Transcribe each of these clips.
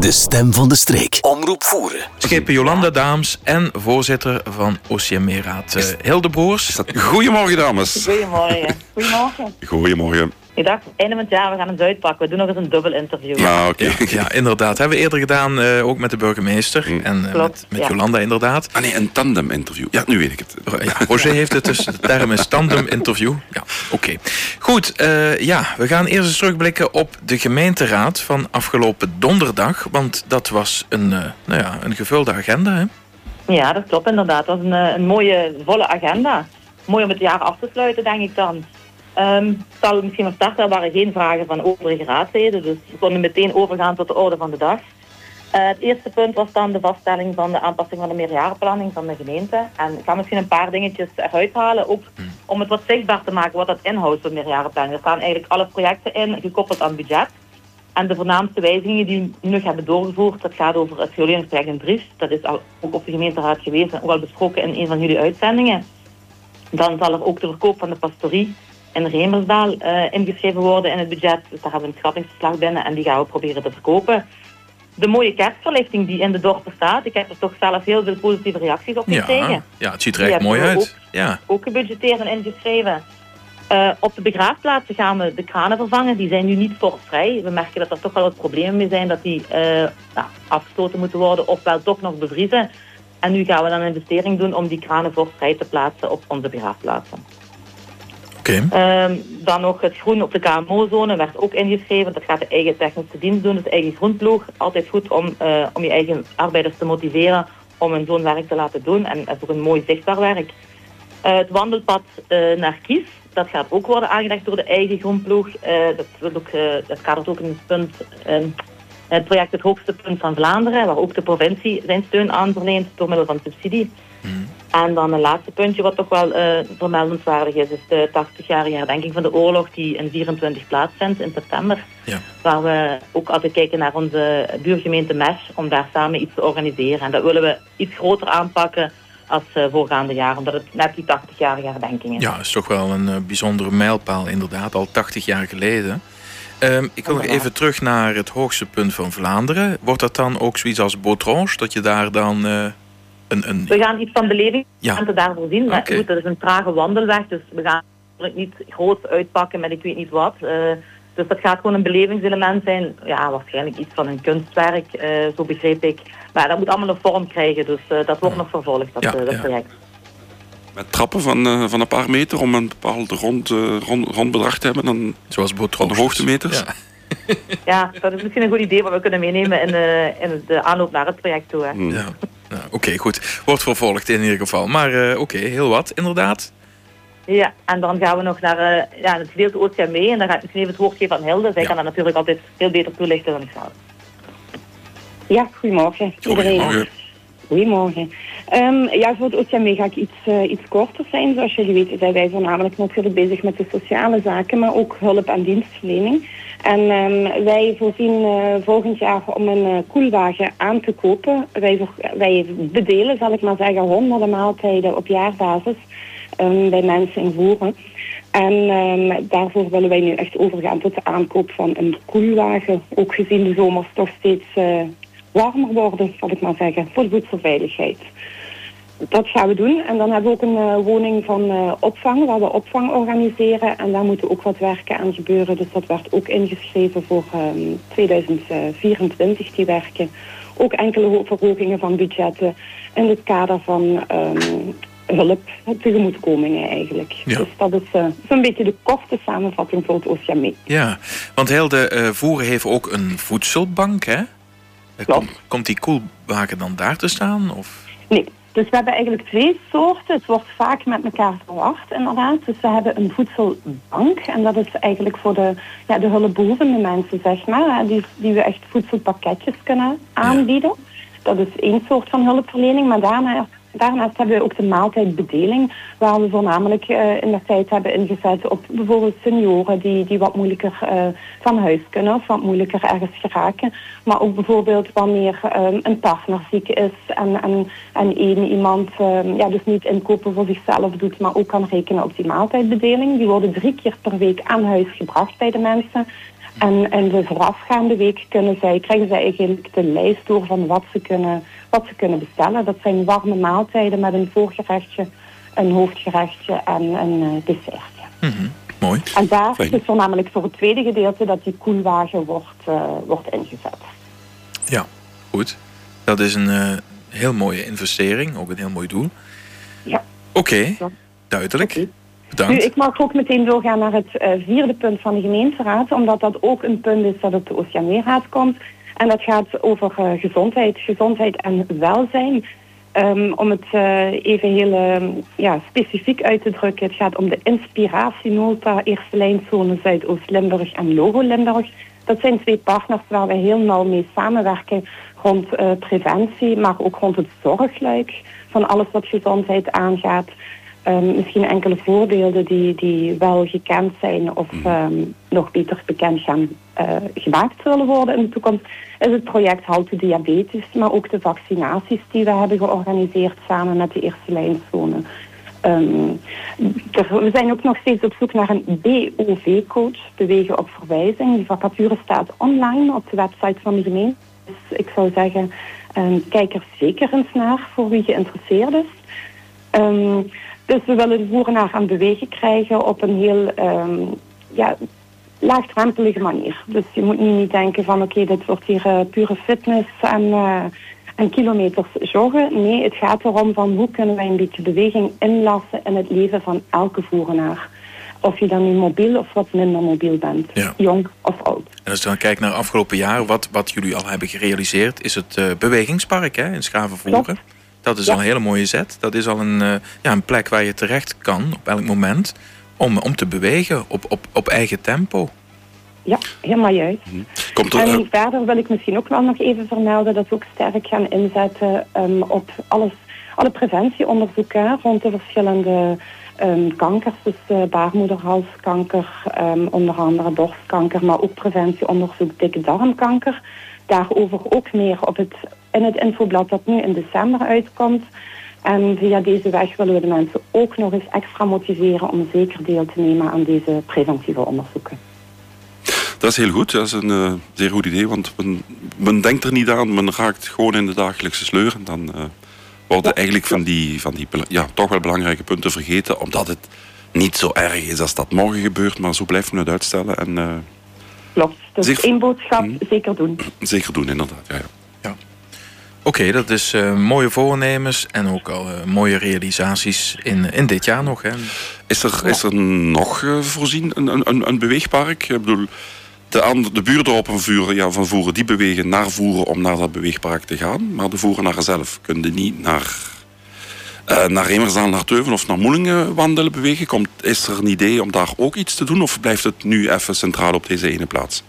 De stem van de streek. Omroep voeren. Schepen Jolanda Daams en voorzitter van OCME-raad uh, Hilde Broers. Goedemorgen, dames. Goedemorgen. Goedemorgen. Goedemorgen. Ik dacht, einde van het jaar, we gaan hem uitpakken. We doen nog eens een dubbel interview. Ja, oké. Ja, ja, inderdaad. Hebben we eerder gedaan, uh, ook met de burgemeester. Mm. En uh, Klopt, met, met ja. Jolanda inderdaad. Ah nee, een tandem interview. Ja, nu weet ik het. Ja, Roger heeft het dus. De term is tandem interview. Ja, oké. Goed, uh, ja, we gaan eerst eens terugblikken op de gemeenteraad van afgelopen donderdag. Want dat was een, nou ja, een gevulde agenda, hè? Ja, dat klopt inderdaad. Dat was een, een mooie, volle agenda. Mooi om het jaar af te sluiten, denk ik dan. Um, zal misschien van start, er waren geen vragen van overige raadsleden, dus we konden meteen overgaan tot de orde van de dag. Uh, het eerste punt was dan de vaststelling van de aanpassing van de meerjarenplanning van de gemeente. En ik ga misschien een paar dingetjes eruit halen, ook om het wat zichtbaar te maken wat dat inhoudt van meerjarenplanning. Er staan eigenlijk alle projecten in, gekoppeld aan budget. En de voornaamste wijzigingen die we nu hebben doorgevoerd, dat gaat over het geoleringsproject in Dries. Dat is al ook op de gemeenteraad geweest en ook al besproken in een van jullie uitzendingen. Dan zal er ook de verkoop van de pastorie in Remersdaal uh, ingeschreven worden in het budget. Dus daar hebben we een schattingsverslag binnen en die gaan we proberen te verkopen. De mooie kerstverlichting die in de dorpen staat. Ik heb er toch zelf heel veel positieve reacties op gekregen. Ja, ja het ziet er echt mooi uit. Ook, ja. ook gebudgeteerd en ingeschreven. Uh, op de begraafplaatsen gaan we de kranen vervangen. Die zijn nu niet vorstvrij. We merken dat er toch wel wat problemen mee zijn dat die uh, nou, afgestoten moeten worden ofwel toch nog bevriezen. En nu gaan we dan een investering doen om die kranen vorstvrij te plaatsen op onze begraafplaatsen. Um, dan nog het groen op de KMO-zone werd ook ingeschreven. Dat gaat de eigen technische dienst doen, dus de eigen groenploeg. Altijd goed om, uh, om je eigen arbeiders te motiveren om hun zo'n werk te laten doen. En ook een mooi zichtbaar werk. Uh, het wandelpad uh, naar Kies, dat gaat ook worden aangelegd door de eigen groenploeg. dat, wil ook, dat kadert ook in het punt... het project Het Hoogste Punt van Vlaanderen, waar ook de provincie zijn steun aan verleent door middel van subsidie. Mm. En dan een laatste puntje wat toch wel uh, vermeldenswaardig is, is de 80-jarige herdenking van de oorlog die in 24 plaatsvindt in september. Ja. Waar we ook altijd kijken naar onze buurgemeente Mesh om daar samen iets te organiseren. En dat willen we iets groter aanpakken als uh, voorgaande jaar, omdat het net die 80-jarige herdenking is. Ja, dat is toch wel een uh, bijzondere mijlpaal inderdaad, al 80 jaar geleden. Um, ik wil nog even terug naar het hoogste punt van Vlaanderen. Wordt dat dan ook zoiets als Botrange, dat je daar dan... Een, een... We gaan iets van beleving ja. daarvoor zien. Okay. Goed, dat is een trage wandelweg, dus we gaan het niet groot uitpakken met ik weet niet wat. Uh, dus dat gaat gewoon een belevingselement zijn. Ja, waarschijnlijk iets van een kunstwerk, uh, zo begreep ik. Maar dat moet allemaal een vorm krijgen, dus uh, dat wordt nog vervolgd, dat, ja, dat ja. project. Met trappen van, van een paar meter om een bepaald rond, rond, rondbedrag te hebben? Dan Zoals van de hoogtemeters? Ja. ja, dat is misschien een goed idee wat we kunnen meenemen in, in de aanloop naar het project toe. Hè. Ja. Nou, Oké, okay, goed. Wordt vervolgd in ieder geval. Maar uh, oké, okay, heel wat, inderdaad. Ja, en dan gaan we nog naar uh, ja, het gedeelte OCME. En dan ga ik misschien even het woord geven aan Hilde. Zij Ja. kan dat natuurlijk altijd veel beter toelichten dan ik zelf. Ja, goedemorgen. Goedemorgen. Goedemorgen. Um, ja, voor het OCME ga ik iets, uh, iets korter zijn. Zoals jullie weten zijn wij voornamelijk natuurlijk bezig met de sociale zaken, maar ook hulp en dienstverlening. En um, wij voorzien uh, volgend jaar om een uh, koelwagen aan te kopen. Wij, wij bedelen, zal ik maar zeggen, honderden maaltijden op jaarbasis um, bij mensen in Voeren. En um, daarvoor willen wij nu echt overgaan tot de aankoop van een koelwagen. Ook gezien de zomers toch steeds uh, warmer worden, zal ik maar zeggen, voor de voedselveiligheid. Dat gaan we doen. En dan hebben we ook een uh, woning van uh, opvang, waar we opvang organiseren. En daar moeten ook wat werken aan gebeuren. Dus dat werd ook ingeschreven voor um, 2024, die werken. Ook enkele verhogingen van budgetten in het kader van um, hulp, tegemoetkomingen eigenlijk. Ja. Dus dat is uh, zo'n beetje de korte samenvatting voor het OCME. Ja, want heel de uh, voeren heeft ook een voedselbank, hè? Klopt. Komt, komt die koelwagen dan daar te staan? Of? Nee, dus we hebben eigenlijk twee soorten. Het wordt vaak met elkaar verwacht, inderdaad. Dus we hebben een voedselbank. En dat is eigenlijk voor de, ja, de hulpbehoevende mensen, zeg maar. Die, die we echt voedselpakketjes kunnen aanbieden. Ja. Dat is één soort van hulpverlening. Maar daarna, daarnaast hebben we ook de maaltijdbedeling. Waar we voornamelijk uh, in de tijd hebben ingezet op bijvoorbeeld senioren die, die wat moeilijker uh, van huis kunnen of wat moeilijker ergens geraken. Maar ook bijvoorbeeld wanneer um, een partner ziek is en, en, en één iemand um, ja, dus niet inkopen voor zichzelf doet, maar ook kan rekenen op die maaltijdbedeling. Die worden drie keer per week aan huis gebracht bij de mensen. En in de voorafgaande week kunnen zij, krijgen zij eigenlijk de lijst door van wat ze, kunnen, wat ze kunnen bestellen. Dat zijn warme maaltijden met een voorgerechtje, een hoofdgerechtje en een uh, dessertje. Mhm. Mooi. En daar is het voornamelijk voor het tweede gedeelte dat die koelwagen wordt, uh, wordt ingezet. Ja, goed. Dat is een uh, heel mooie investering, ook een heel mooi doel. Ja. Oké, okay. duidelijk. Okay. Nu, ik mag ook meteen doorgaan naar het uh, vierde punt van de gemeenteraad, omdat dat ook een punt is dat op de Oceaneerraad komt. En dat gaat over uh, gezondheid, gezondheid en welzijn. Um, om het uh, even heel uh, ja, specifiek uit te drukken, het gaat om de inspiratienota Eerste Lijnzone Zuidoost-Limburg en Logo Limburg. Dat zijn twee partners waar we heel nauw mee samenwerken rond preventie, maar ook rond het zorgluik van alles wat gezondheid aangaat. Um, misschien enkele voorbeelden die, die wel gekend zijn of um, nog beter bekend gaan uh, gemaakt zullen worden in de toekomst, is het project Houten Diabetes, maar ook de vaccinaties die we hebben georganiseerd samen met de eerste lijnzone. Um, we zijn ook nog steeds op zoek naar een BOV-coach, Bewegen op Verwijzing. Die vacature staat online op de website van de gemeente. Dus ik zou zeggen, kijk er zeker eens naar voor wie geïnteresseerd is. Um, dus we willen de voeren aan bewegen krijgen op een heel um, ja, laagdrempelige manier. Dus je moet nu niet denken van oké, okay, dit wordt hier uh, pure fitness en, uh, en kilometers joggen. Nee, het gaat erom van hoe kunnen wij een beetje beweging inlassen in het leven van elke voerenaar. Of je dan nu mobiel of wat minder mobiel bent. Ja. Jong of oud. En als je dan kijkt naar afgelopen jaar, wat, wat jullie al hebben gerealiseerd, is het uh, bewegingspark hè, in Schavenvoeren. Klopt. Dat is Ja. al een hele mooie zet. Dat is al een, uh, ja, een plek waar je terecht kan op elk moment om, om te bewegen op, op, op eigen tempo. Ja, helemaal juist. Komt er, En eh, verder wil ik misschien ook wel nog even vermelden dat we ook sterk gaan inzetten um, op alles, alle preventieonderzoeken rond de verschillende um, kankers. Dus uh, baarmoederhalskanker, um, onder andere borstkanker, maar ook preventieonderzoek dikke darmkanker. Daarover ook meer op het, in het infoblad dat nu in december uitkomt. En via deze weg willen we de mensen ook nog eens extra motiveren om zeker deel te nemen aan deze preventieve onderzoeken. Dat is heel goed. Dat is een uh, zeer goed idee. Want men, men, denkt er niet aan. Men raakt gewoon in de dagelijkse sleur. En dan uh, worden Ja, eigenlijk van die, van die ja, toch wel belangrijke punten vergeten. Omdat het niet zo erg is als dat morgen gebeurt. Maar zo blijft men het uitstellen. En uh, Klopt. Dus Zich- één boodschap, Mhm. zeker doen. zeker doen, inderdaad. Ja, ja. Oké, dat is uh, mooie voornemens en ook al uh, mooie realisaties in, in dit jaar nog. Hè. Is er, is er nog uh, voorzien een, een, een beweegpark? Ik bedoel, de, de buurdorp van Vuren, ja, van Voeren die bewegen naar Voeren om naar dat beweegpark te gaan. Maar de Voerenaren zelf kunnen niet naar, naar naar Teuven of naar Moelingen wandelen, bewegen. Komt, is er een idee om daar ook iets te doen of blijft het nu even centraal op deze ene plaats?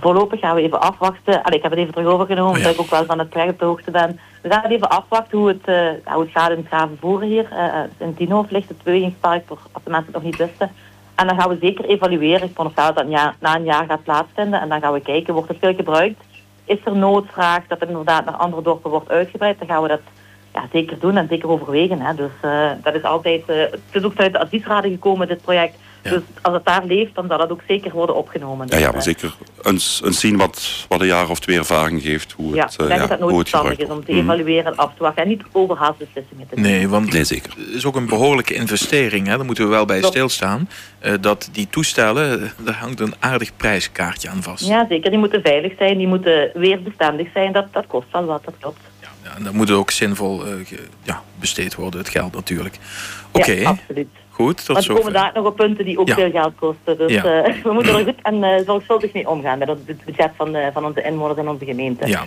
Voorlopig gaan we even afwachten. Allee, ik heb het even terug overgenomen, Oh ja. omdat ik ook wel van het project op de hoogte ben. We gaan het even afwachten hoe het, uh, hoe het gaat in het Gravenvoeren hier. Uh, in Tienhoofd ligt het bewegingspark, voor, als de mensen het nog niet wisten. En dan gaan we zeker evalueren. Ik veronderstel dat dat een jaar, na een jaar gaat plaatsvinden. En dan gaan we kijken, wordt het veel gebruikt? Is er noodvraag dat het inderdaad naar andere dorpen wordt uitgebreid? Dan gaan we dat ja, zeker doen en zeker overwegen. Hè. Dus uh, dat is altijd... Het is ook uit de adviesraden gekomen, dit project. Ja. Dus als het daar leeft, dan zal het ook zeker worden opgenomen. Ja, Dus, ja maar eh, zeker eens, eens zien wat, wat een jaar of twee ervaring geeft. Hoe Ja, het, ik uh, denk ja, dat het nooit hoe het verstandig gebruikt is om te. Mhm. evalueren en af te wachten. En niet overhaast beslissingen te nemen. Nee, want Nee, zeker. het is ook een behoorlijke investering. Hè. Daar moeten we wel bij Klopt. stilstaan. Uh, dat die toestellen, daar hangt een aardig prijskaartje aan vast. Ja, zeker. Die moeten veilig zijn, die moeten weerbestendig zijn. Dat, dat kost wel wat, dat klopt. Ja, en dat moet ook zinvol uh, ge, ja, besteed worden, het geld natuurlijk. Oké, Ja, absoluut. goed. Tot Want we komen daar nog op punten die ook Ja. veel geld kosten. Dus Ja. eh, we moeten er goed en uh, zorgvuldig mee omgaan met het budget van, van onze inwoners en onze gemeente. Ja,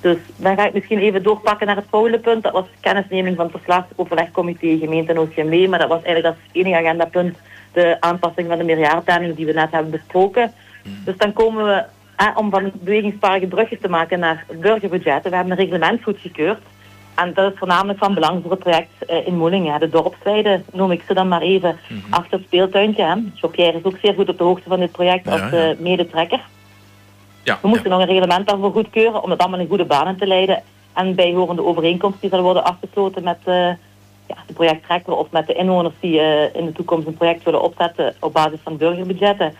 Dus dan ga ik misschien even doorpakken naar het volgende punt. Dat was kennisneming van het verslagsoverlegcomité gemeente en OCMW. Maar dat was eigenlijk als enige agendapunt de aanpassing van de meerjarenplanning die we net hebben besproken. Dus dan komen we, eh, om van bewegingspark een brugje te maken naar burgerbudgetten. We hebben een reglement goedgekeurd. En dat is voornamelijk van belang voor het project uh, in Moelingen. hè. De dorpsweide noem ik ze dan maar even achter het speeltuintje. hè. Jean-Pierre is ook zeer goed op de hoogte van dit project Ja, als ja. uh, medetrekker. ja, We moeten ja. nog een reglement daarvoor goedkeuren om het allemaal in goede banen te leiden. En bijhorende overeenkomst die zal worden afgesloten met uh, ja, de projecttrekker of met de inwoners die uh, in de toekomst een project willen opzetten op basis van burgerbudgetten.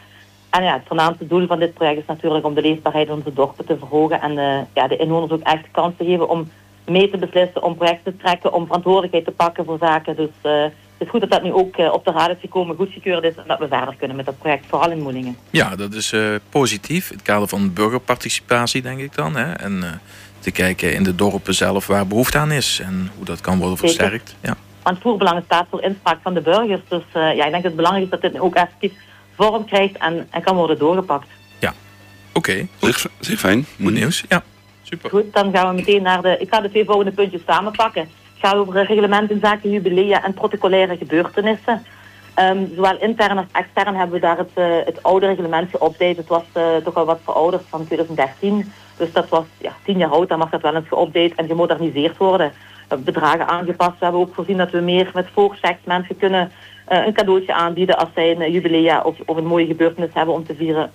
En ja, het voornaamste doel van dit project is natuurlijk om de leefbaarheid van onze dorpen te verhogen en uh, ja, de inwoners ook echt de kans te geven om mee te beslissen, om projecten te trekken, om verantwoordelijkheid te pakken voor zaken. Dus uh, het is goed dat dat nu ook uh, op de raad is gekomen, goedgekeurd is en dat we verder kunnen met dat project, vooral in Moelingen. Ja, dat is positief. In het kader van burgerparticipatie, denk ik dan. Hè? En te kijken in de dorpen zelf waar behoefte aan is en hoe dat kan worden versterkt. Ja. Want voerbelang staat voor inspraak van de burgers. Dus ja, ik denk dat het belangrijk is dat dit nu ook effectief vorm krijgt en, en kan worden doorgepakt. Ja, oké. Okay. Zeer, fijn. Goed nieuws, ja. Super. Goed, dan gaan we meteen naar de... Ik ga de twee volgende puntjes samenpakken. Het gaat over reglement in zaken jubilea en protocolaire gebeurtenissen. Um, zowel intern als extern hebben we daar het, uh, het oude reglement geüpdate. Het was uh, toch al wat verouderd van 2013. Dus dat was ja, tien jaar oud. Dan mag dat wel eens geüpdate en gemoderniseerd worden. Bedragen aangepast. We hebben ook voorzien dat we meer met voorchecks mensen kunnen een cadeautje aanbieden als zij een jubilea of, of een mooie gebeurtenis hebben om te vieren.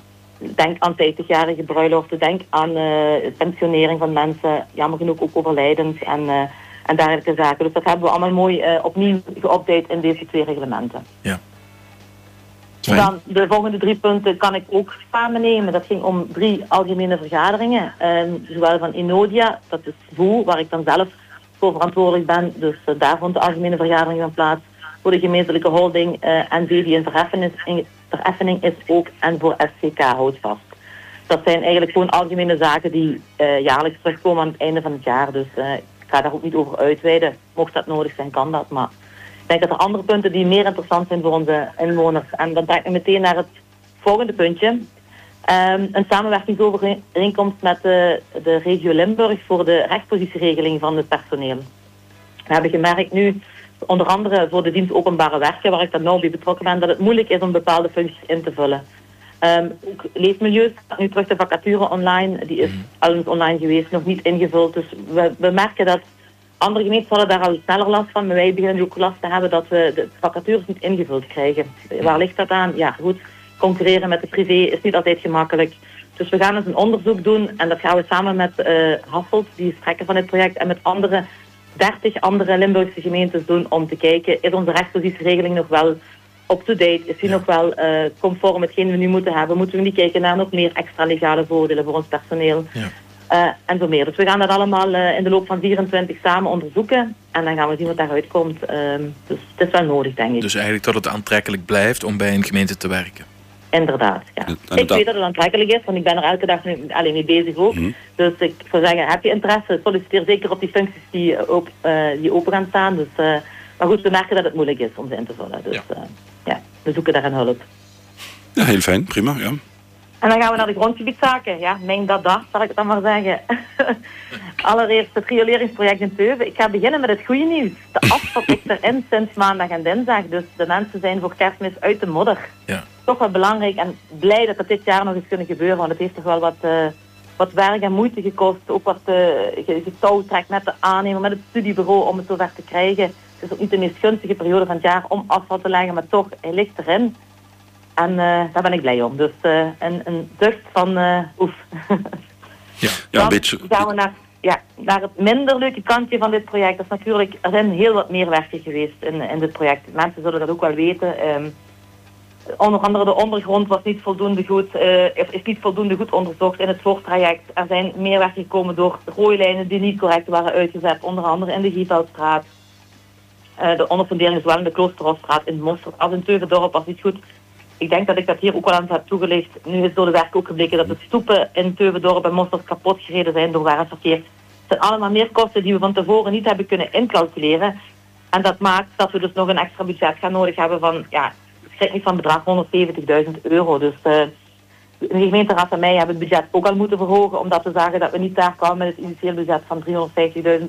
Denk aan 50-jarige bruiloften, denk aan uh, pensionering van mensen, jammer genoeg ook overlijdens en, en dergelijke zaken. Dus dat hebben we allemaal mooi opnieuw geüpdate in deze twee reglementen. Ja. Dan de volgende drie punten kan ik ook samen nemen. Dat ging om drie algemene vergaderingen. zowel van Inodia, dat is VOE, waar ik dan zelf voor verantwoordelijk ben. Dus daar vond de algemene vergadering van plaats voor de gemeentelijke holding uh, en die een verheffening is ook en voor SCK houdt vast. Dat zijn eigenlijk gewoon algemene zaken die uh, jaarlijks terugkomen aan het einde van het jaar. Dus ik ga daar ook niet over uitweiden. Mocht dat nodig zijn, kan dat. Maar ik denk dat er andere punten die meer interessant zijn voor onze inwoners. En dan brengt me meteen naar het volgende puntje. Um, een samenwerkingsovereenkomst met de, de regio Limburg voor de rechtspositieregeling van het personeel. We hebben gemerkt nu onder andere voor de dienst openbare werken, waar ik dan nauw bij betrokken ben, dat het moeilijk is om bepaalde functies in te vullen. Um, ook leefmilieu staat nu terug de vacature online. Die is mm. al eens online geweest, nog niet ingevuld. Dus we, we merken dat andere gemeenten hadden daar al sneller last van. Maar wij beginnen nu ook last te hebben dat we de vacatures niet ingevuld krijgen. Waar ligt dat aan? Ja, goed. Concurreren met de privé is niet altijd gemakkelijk. Dus we gaan eens een onderzoek doen en dat gaan we samen met uh, Hasselt, die strekken van dit project, en met andere 30 andere Limburgse gemeentes doen om te kijken, is onze rechtspositieregeling nog wel up-to-date? Is die nog wel uh, conform hetgeen we nu moeten hebben? Moeten we niet kijken naar nog meer extra legale voordelen voor ons personeel? Ja. Uh, en zo meer. Dus we gaan dat allemaal uh, in de loop van 24 samen onderzoeken. En dan gaan we zien wat daaruit komt. Ehm, dus het is wel nodig, denk ik. Dus eigenlijk dat het aantrekkelijk blijft om bij een gemeente te werken? Inderdaad, ja. Ik weet dat het aantrekkelijk is, want ik ben er elke dag nu, alleen mee bezig ook. Mhm. Dus ik zou zeggen, heb je interesse, solliciteer zeker op die functies die, op, uh, die open gaan staan. Dus, uh, maar goed, we merken dat het moeilijk is om ze in te vullen. Dus ja, ja we zoeken daar een hulp. Ja, heel fijn, prima, ja. En dan gaan we naar de grondgebiedzaken. Ja, mijn dada, zal ik het dan maar zeggen. Allereerst het rioleringsproject in Teuven. Ik ga beginnen met het goede nieuws. De afval is erin sinds maandag en dinsdag. Dus de mensen zijn voor kerstmis uit de modder. Ja. Toch wel belangrijk en blij dat dat dit jaar nog eens kunnen gebeuren. Want het heeft toch wel wat, uh, wat werk en moeite gekost. Ook wat uh, getouwtrekt met de aannemer, met het studiebureau om het zover te krijgen. Het is ook niet de meest gunstige periode van het jaar om asfalt te leggen. Maar toch, hij ligt erin. En uh, daar ben ik blij om. Dus uh, een, een zucht van uh, oef. ja, ja een beetje. gaan we naar, ja, naar het minder leuke kantje van dit project. Dat is natuurlijk, er zijn heel wat meer werken geweest in, in dit project. Mensen zullen dat ook wel weten. Um, onder andere de ondergrond was niet voldoende goed, is niet voldoende goed onderzocht in het voortraject. Er zijn meer werken gekomen door rooilijnen die niet correct waren uitgezet. Onder andere in de Gieveldstraat. de onderfundering zowel in de Kloosterhofstraat in Mosterd als in Teuvendorp was niet goed ik denk dat ik dat hier ook al aan heb toegelicht. Nu is door de werk ook gebleken dat de stoepen in Teuvendorp en Mosterd kapot gereden zijn door warenverkeer. Het zijn allemaal meer kosten die we van tevoren niet hebben kunnen incalculeren. En dat maakt dat we dus nog een extra budget gaan nodig hebben van, ja, schrik niet van bedrag 170.000 euro. Dus uh, de gemeenteraad en mij hebben het budget ook al moeten verhogen, omdat we zagen dat we niet daar kwamen met het initieel budget van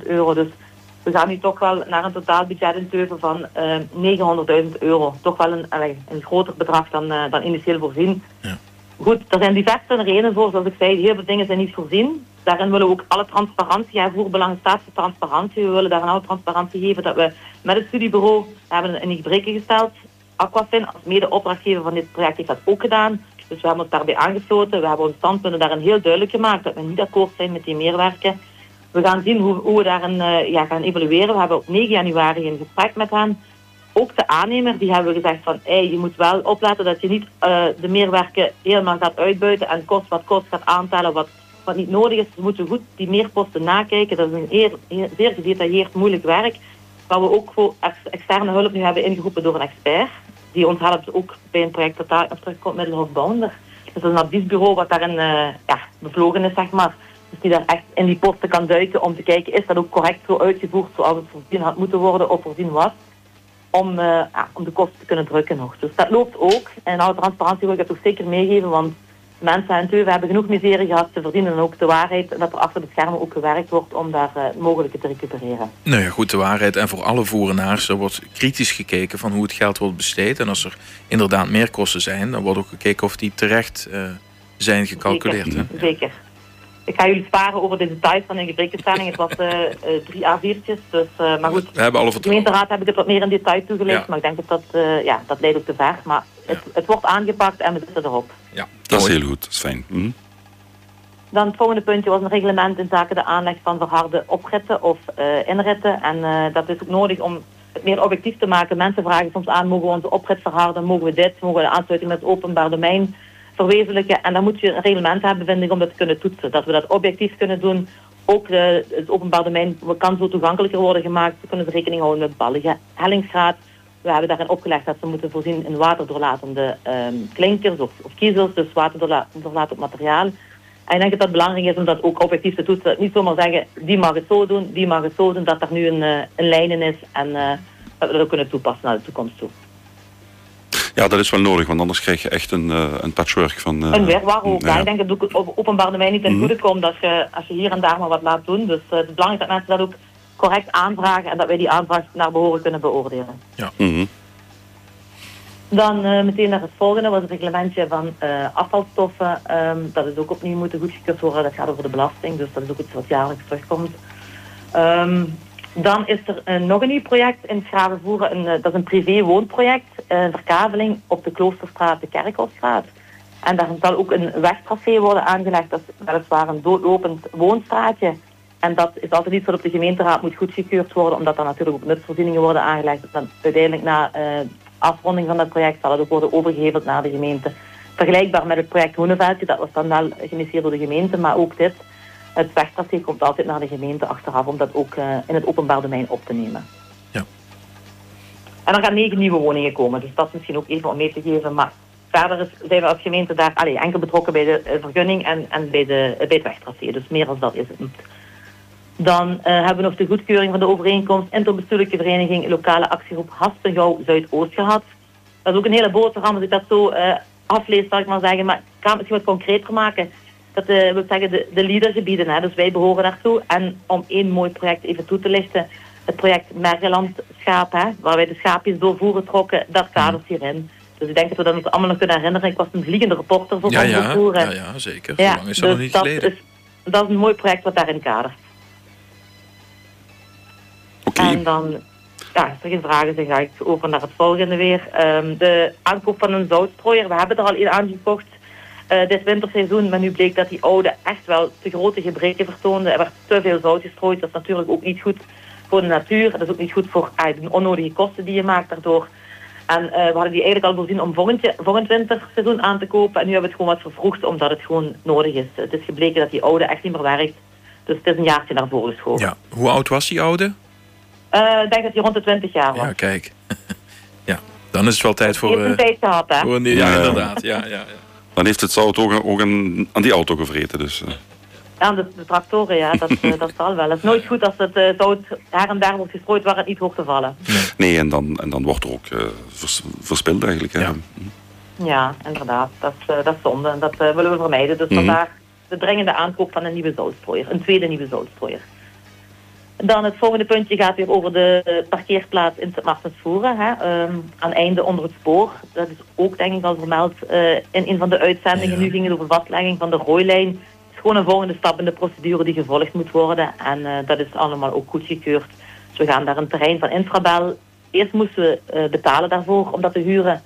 350.000 euro. Dus we gaan nu toch wel naar een totaalbudget in Teuven van uh, 900.000 euro. Toch wel een, een groter bedrag dan, uh, dan initieel voorzien. Ja. Goed, er zijn diverse redenen voor, zoals ik zei, heel veel dingen zijn niet voorzien. Daarin willen we ook alle transparantie, ja, voerbelang staat voor transparantie. We willen daar alle transparantie geven dat we met het studiebureau hebben een gebreken gesteld. Aquafin als mede opdrachtgever van dit project heeft dat ook gedaan. Dus we hebben ons daarbij aangesloten. We hebben ons standpunten daarin heel duidelijk gemaakt dat we niet akkoord zijn met die meerwerken. We gaan zien hoe, hoe we daarin uh, ja, gaan evalueren. We hebben op 9 januari een gesprek met hen. ook de aannemer, die hebben we gezegd van hey, je moet wel opletten dat je niet uh, de meerwerken helemaal gaat uitbuiten en kost wat kost gaat aantellen wat, wat niet nodig is. We moeten goed die meerposten nakijken. Dat is een eer, zeer gedetailleerd moeilijk werk. Waar we ook voor externe hulp nu hebben ingeroepen door een expert. Die ons helpt ook bij een project dat daar terugkomt Middelhof Bounder. Dus dat is een adviesbureau wat daarin uh, ja, bevlogen is, zeg maar. Dus die daar echt in die posten kan duiken om te kijken, is dat ook correct zo uitgevoerd zoals het voorzien had moeten worden of voorzien was om, uh, ja, om de kosten te kunnen drukken nog. Dus dat loopt ook. En nou, transparantie wil ik dat ook zeker meegeven, want mensen en we hebben genoeg miserie gehad. Ze verdienen ook de waarheid dat er achter de schermen ook gewerkt wordt om daar uh, mogelijke te recupereren. Nou ja, goed, de waarheid. En voor alle voerenaars, er wordt kritisch gekeken van hoe het geld wordt besteed. En als er inderdaad meer kosten zijn, dan wordt ook gekeken of die terecht uh, zijn gecalculeerd. Zeker. Hè? Zeker. Ik ga jullie sparen over de details van een gebrekenstelling. Het was uh, drie A4'tjes. Dus, uh, maar goed, we hebben alle de gemeenteraad heb ik het wat meer in detail toegelicht. Ja. Maar ik denk dat dat, uh, ja, dat leidt ook te ver. Maar het, ja. het, wordt aangepakt en we zitten erop. Ja, dat is heel goed. Dat is fijn. Hm? Dan het volgende puntje was een reglement in zaken de aanleg van verharde opritten of inritten. En dat is ook nodig om het meer objectief te maken. Mensen vragen soms aan, mogen we onze oprit verharden? Mogen we dit? Mogen we de aansluiting met het openbaar domein? Verwezenlijken. En dan moet je een reglement hebben, vind om dat te kunnen toetsen. Dat we dat objectief kunnen doen. Ook de, het openbaar domein kan zo toegankelijker worden gemaakt. We kunnen rekening houden met ballige hellingsgraad. We hebben daarin opgelegd dat ze moeten voorzien in waterdoorlatende um, klinkers of, of kiezels, dus waterdoorlatend materiaal. En ik denk dat het belangrijk is om dat ook objectief te toetsen. Niet zomaar zeggen, die mag het zo doen, die mag het zo doen, dat er nu een, uh, een lijn in is en uh, dat we dat ook kunnen toepassen naar de toekomst toe. Ja, dat is wel nodig, want anders krijg je echt een, uh, een patchwork van... Uh, een wirwar ook. Ja. Ik denk dat het ook op openbaar domein niet ten goede komt als je, als je hier en daar maar wat laat doen. Dus uh, het is belangrijk dat mensen dat ook correct aanvragen en dat wij die aanvraag naar behoren kunnen beoordelen. Ja. Mm -hmm. Dan uh, meteen naar het volgende was het reglementje van uh, afvalstoffen. Um, dat is ook opnieuw moeten goedgekeurd worden. Dat gaat over de belasting, dus dat is ook iets wat jaarlijks terugkomt. Um, dan is er uh, nog een nieuw project in Schravenvoeren. Een, dat is een privé-woonproject. Een verkaveling op de Kloosterstraat, de Kerkhofstraat. En daar zal ook een wegtracé worden aangelegd. Dat is weliswaar een doodlopend woonstraatje. En dat is altijd iets wat op de gemeenteraad moet goedgekeurd worden, omdat er natuurlijk ook nutsvoorzieningen worden aangelegd. Dan uiteindelijk na uh, afronding van dat project zal het ook worden overgeheveld naar de gemeente. Vergelijkbaar met het project Hoeneveldje, dat was dan wel geïnitieerd door de gemeente, maar ook dit. Het wegtracé komt altijd naar de gemeente achteraf om dat ook uh, in het openbaar domein op te nemen. Ja. En er gaan negen nieuwe woningen komen, dus dat is misschien ook even om mee te geven. Maar verder zijn we als gemeente daar allee, enkel betrokken bij de uh, vergunning en, en bij, de, bij het wegtracé. Dus meer dan dat is het niet. Dan uh, hebben we nog de goedkeuring van de overeenkomst interbestuurlijke vereniging lokale actiegroep Haspengouw Zuidoost gehad. Dat is ook een hele boterham als ik dat zo uh, aflees, zal ik maar zeggen. Maar ik ga het misschien wat concreter maken. Dat uh, wil zeggen de, de leadergebieden, hè, dus wij behoren daartoe. En om één mooi project even toe te lichten. Het project Mergeland Schaap, hè, waar wij de schaapjes doorvoeren trokken, dat kadert hierin. Dus ik denk dat we dat ons allemaal nog kunnen herinneren. Ik was een vliegende reporter voor ja, ja, voeren. ja, ja, zeker. Ja, Hoe lang is dat dus nog niet dat geleden? Is, dat is een mooi project wat daarin kadert. Okay. En dan, ja, als er geen vragen zijn, ga ik over naar het volgende weer. Um, de aankoop van een zoutstrooier. We hebben er al een aangekocht uh, dit winterseizoen. Maar nu bleek dat die oude echt wel te grote gebreken vertoonde. Er werd te veel zout gestrooid. Dat is natuurlijk ook niet goed voor de natuur. Dat is ook niet goed voor uh, de onnodige kosten die je maakt daardoor. En uh, we hadden die eigenlijk al voorzien om volgend, volgend winterseizoen aan te kopen. En nu hebben we het gewoon wat vervroegd, omdat het gewoon nodig is. Het is gebleken dat die oude echt niet meer werkt. Dus het is een jaartje naar voren geschoven. Ja. Hoe oud was die oude? Uh, ik denk dat hij rond de 20 jaar was. Ja, kijk. ja, dan is het wel tijd voor... Je hebt een tijd gehad, hè? Voor een, ja, ja, inderdaad. Ja, ja, ja. Dan heeft het zout ook, ook een, aan die auto gevreten. Dus, uh. Aan de, de, tractoren, ja, dat, uh, dat zal wel. Het is nooit goed als het uh, zout her en daar wordt gestrooid waar het niet hoort te vallen. Nee, nee en, dan, en dan wordt er ook vers, verspild eigenlijk. Hè. Ja. ja, inderdaad. Dat, dat is zonde en dat willen we vermijden. Dus mm -hmm. vandaar de dringende aankoop van een nieuwe zoutstrooier. Een tweede nieuwe zoutstrooier. Dan het volgende puntje gaat weer over de parkeerplaats in Sint Maartensvoeren. Hè, um, aan einde onder het spoor. Dat is ook denk ik al vermeld uh, in een van de uitzendingen. Ja. Nu ging het over vastlegging van de rooilijn. Het is gewoon een volgende stap in de procedure die gevolgd moet worden. En uh, dat is allemaal ook goedgekeurd. Dus we gaan daar een terrein van Infrabel. Eerst moesten we uh, betalen daarvoor om dat te huren.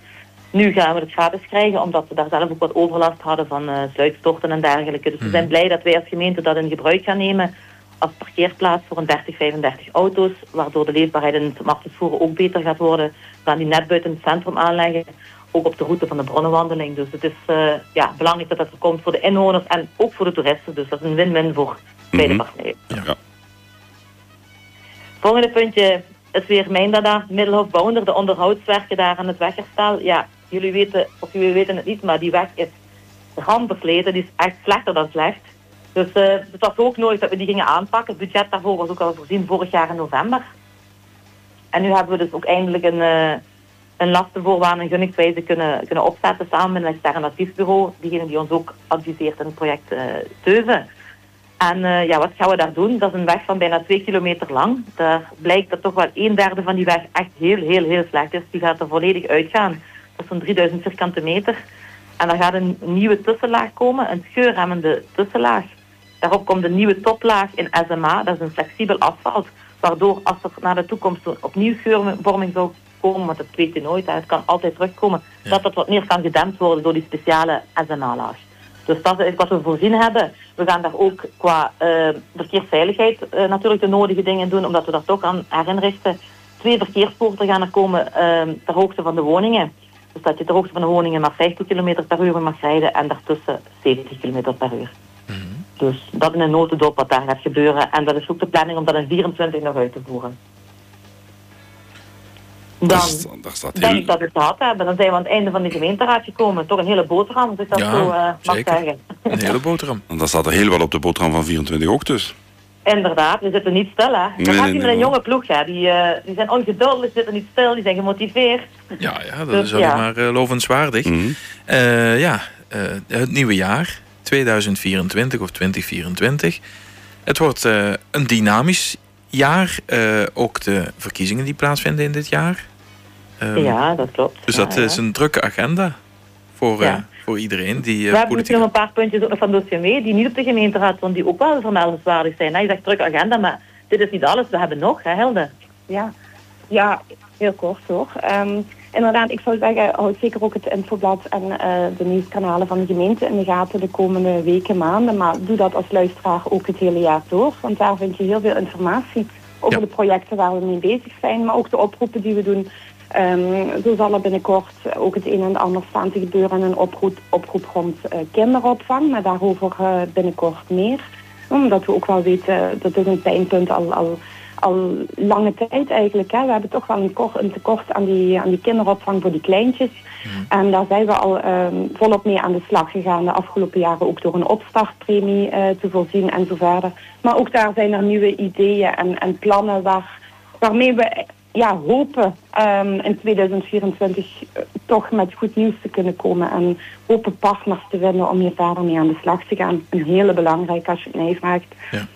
Nu gaan we het gratis krijgen, omdat we daar zelf ook wat overlast hadden van sluitstorten en dergelijke. Dus mm. we zijn blij dat wij als gemeente dat in gebruik gaan nemen als parkeerplaats voor een 30, 35 auto's, waardoor de leefbaarheid in het marktvoeren ook beter gaat worden. We gaan die net buiten het centrum aanleggen, ook op de route van de bronnenwandeling. Dus het is uh, ja, belangrijk dat dat er komt voor de inwoners en ook voor de toeristen. Dus dat is een win-win voor beide Mhm. partijen. Ja. Volgende puntje is weer mijn dada, Middelhof Bouwender, de onderhoudswerken daar aan het wegherstel. Ja, jullie weten, of jullie weten het niet, maar die weg is rambesleten. Die is echt slechter dan slecht. Dus eh, het was ook nodig dat we die gingen aanpakken. Het budget daarvoor was ook al voorzien vorig jaar in november. En nu hebben we dus ook eindelijk een, uh, een lastenvoorwaarde en gunningswijze kunnen, kunnen opzetten samen met een extern adviesbureau. Diegene die ons ook adviseert in het project uh, Teuven. En ja, wat gaan we daar doen? Dat is een weg van bijna twee kilometer lang. Daar blijkt dat toch wel een derde van die weg echt heel, heel, heel slecht is. Die gaat er volledig uitgaan. Dat is zo'n 3000 vierkante meter. En daar gaat een nieuwe tussenlaag komen, een scheurremmende tussenlaag. Daarop komt een nieuwe toplaag in SMA, dat is een flexibel asfalt. Waardoor als er naar de toekomst opnieuw scheurvorming zou komen, want dat weet je nooit, het kan altijd terugkomen, ja. dat dat wat meer kan gedempt worden door die speciale SMA-laag. Dus dat is wat we voorzien hebben. We gaan daar ook qua uh, verkeersveiligheid uh, natuurlijk de nodige dingen doen, omdat we daar toch aan herinrichten. Twee verkeerspoorten gaan er komen uh, ter hoogte van de woningen. Dus dat je ter hoogte van de woningen maar 50 km per uur mag rijden en daartussen 70 km per uur. Mm -hmm. Dus dat is een notendop wat daar gaat gebeuren. En dat is ook de planning om dat in 24 nog uit te voeren. Dan denk heel... ik dat we het gehad hebben. Dan zijn we aan het einde van de gemeenteraad gekomen. Toch een hele boterham, als ik dat Ja, zo uh, mag zeker. zeggen. Een hele boterham. En daar staat er heel wel op de boterham van 24 ook dus. Inderdaad, we zitten niet stil hè. Nee, Dan gaat nee, je met nee, een jonge ploeg, hè. Die, uh, die zijn ongeduldig, zitten niet stil, die zijn gemotiveerd. Ja, ja dat Dus is alleen ja. maar uh, lovenswaardig. Mhm. Uh, ja, uh, het nieuwe jaar, 2024 of 2024. Het wordt uh, een dynamisch jaar. Uh, ook de verkiezingen die plaatsvinden in dit jaar. Um, ja, dat klopt. Dus ja, dat ja. is een drukke agenda voor, uh, Ja. voor iedereen die We hebben nog een paar puntjes ook nog van dossier mee, die niet op de gemeenteraad stonden, die ook wel vermeldenswaardig zijn. hè. Je zegt druk agenda, maar dit is niet alles. We hebben nog, hè, Hilde? Ja, ja heel kort hoor. Ehm, inderdaad, ik zou zeggen, houd zeker ook het infoblad en eh, de nieuwskanalen van de gemeente in de gaten de komende weken, maanden. Maar doe dat als luisteraar ook het hele jaar door, want daar vind je heel veel informatie over Ja. de projecten waar we mee bezig zijn, maar ook de oproepen die we doen. Ehm, zo zal er binnenkort ook het een en ander staan te gebeuren een oproep, oproep rond eh, kinderopvang, maar daarover eh, binnenkort meer. Omdat we ook wel weten, dat is een pijnpunt al, al, al lange tijd eigenlijk. Hè. We hebben toch wel een, kort, een tekort aan die, aan die kinderopvang voor die kleintjes. En daar zijn we al ehm, volop mee aan de slag gegaan de afgelopen jaren. Ook door een opstartpremie eh, te voorzien en zo verder. Maar ook daar zijn er nieuwe ideeën en, en plannen waar, waarmee we ja, hopen ehm, in 2024 eh, toch met goed nieuws te kunnen komen. En hopen partners te vinden om hier verder mee aan de slag te gaan. Een hele belangrijke als je het mij vraagt. Ja.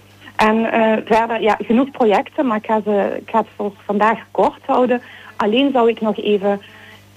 En eh, verder, ja, genoeg projecten, maar ik ga, ze, ik het voor vandaag kort houden. Alleen zou ik nog even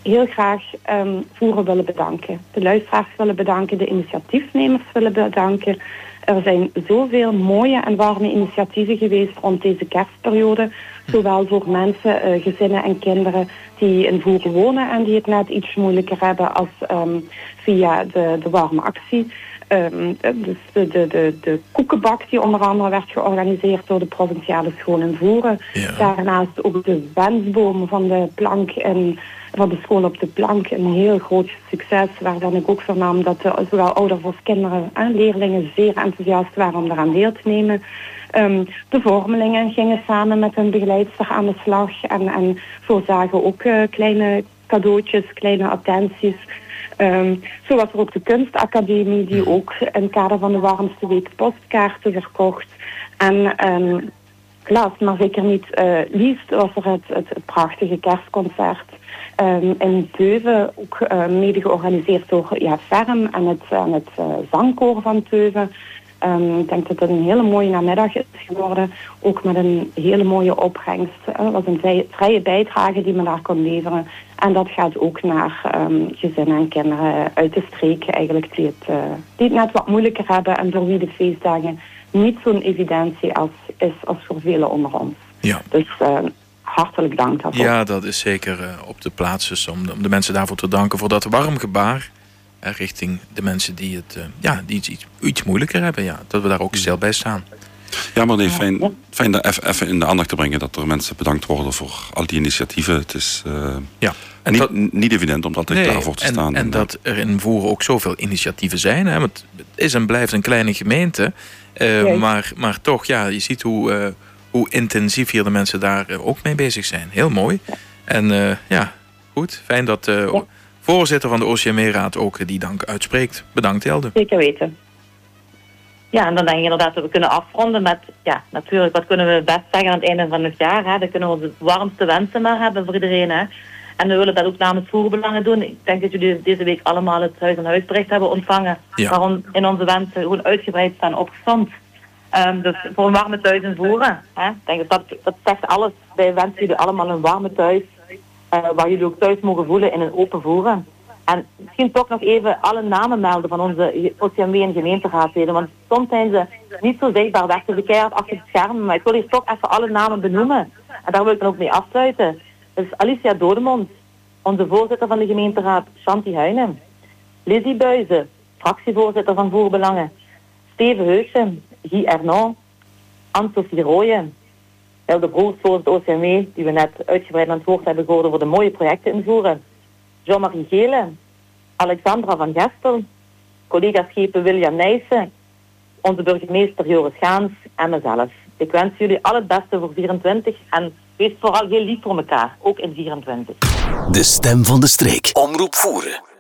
heel graag ehm, Voeren willen bedanken. De luisteraars willen bedanken, de initiatiefnemers willen bedanken. Er zijn zoveel mooie en warme initiatieven geweest rond deze kerstperiode. Zowel voor mensen, eh, gezinnen en kinderen die in Voeren wonen en die het net iets moeilijker hebben als ehm, via de, de warme actie. Ehm, dus de, de, de, de koekenbak die onder andere werd georganiseerd door de provinciale school in Voeren. Ja. Daarnaast ook de wensboom van de plank en van de school op de plank. Een heel groot succes waarvan ik ook vernam dat de, zowel ouders als kinderen en leerlingen zeer enthousiast waren om daaraan deel te nemen. Ehm, de vormelingen gingen samen met hun begeleidster aan de slag en, en voorzagen ook eh, kleine cadeautjes, kleine attenties. Ehm, zo was er ook de kunstacademie die ook in het kader van de warmste week postkaarten verkocht. En ehm, last maar zeker niet uh, liefst was er het, het, het prachtige kerstconcert um, in Teuven, ook uh, mede georganiseerd door ja, Ferm en het, en het uh, zangkoor van Teuven. Um, ik denk dat het een hele mooie namiddag is geworden. Ook met een hele mooie opbrengst. Dat was een vrije, bijdrage die men daar kon leveren. En dat gaat ook naar um, gezinnen en kinderen uit de streek eigenlijk die het, uh, die het net wat moeilijker hebben. En voor wie de feestdagen niet zo'n evidentie als, is als voor velen onder ons. Ja. Dus uh, hartelijk dank daarvoor. Ja, dat is zeker uh, op de plaats. Dus om, om de mensen daarvoor te danken voor dat warm gebaar. Richting de mensen die het uh, ja, die iets, iets, iets moeilijker hebben. Ja, dat we daar ook stil bij staan. Ja, maar nee, fijn, fijn dat even in de aandacht te brengen dat er mensen bedankt worden voor al die initiatieven. Het is uh, ja. en niet, dat, niet evident om dat nee, klaar voor te en, staan. En, dat er in Voeren ook zoveel initiatieven zijn. Hè? Want het is en blijft een kleine gemeente. Uh, maar, maar toch, ja, je ziet hoe, uh, hoe intensief hier de mensen daar ook mee bezig zijn. Heel mooi. En ja, goed. Fijn dat ja. Voorzitter van de OCME-raad ook die dank uitspreekt. Bedankt, Elde. Zeker weten. Ja, en dan denk ik inderdaad dat we kunnen afronden met, ja, natuurlijk, wat kunnen we best zeggen aan het einde van het jaar. Hè? Dan kunnen we onze warmste wensen maar hebben voor iedereen. Hè? En we willen dat ook namens voerbelangen doen. Ik denk dat jullie deze week allemaal het huis- en huisbericht hebben ontvangen. Ja. Waarom in onze wensen gewoon uitgebreid staan opgestond. Um, dus voor een warme thuis en voeren. Hè? Ik denk dat, dat zegt alles. Wij wensen jullie allemaal een warme thuis. Uh, waar jullie ook thuis mogen voelen in een open voeren. En misschien toch nog even alle namen melden van onze OCMW en gemeenteraadsleden. Want soms zijn ze niet zo zichtbaar weg. Dus keihard achter het scherm. Maar ik wil hier toch even alle namen benoemen. En daar wil ik dan ook mee afsluiten. Dus Alicia Dodemond, onze voorzitter van de gemeenteraad, Shanti Huinen. Lizzie Buizen, fractievoorzitter van Voorbelangen. Steven Heugsen, Guy Ernon. Anne-Sophie Rooyen. De broers voor het OCMW, die we net uitgebreid aan het woord hebben gehoord over de mooie projecten invoeren. Jean-Marie Gele, Alexandra van Gestel, collega schepen William Nijssen, onze burgemeester Joris Gaans en mezelf. Ik wens jullie al het beste voor 24 en wees vooral heel lief voor elkaar, ook in 24. De stem van de streek. Omroep voeren.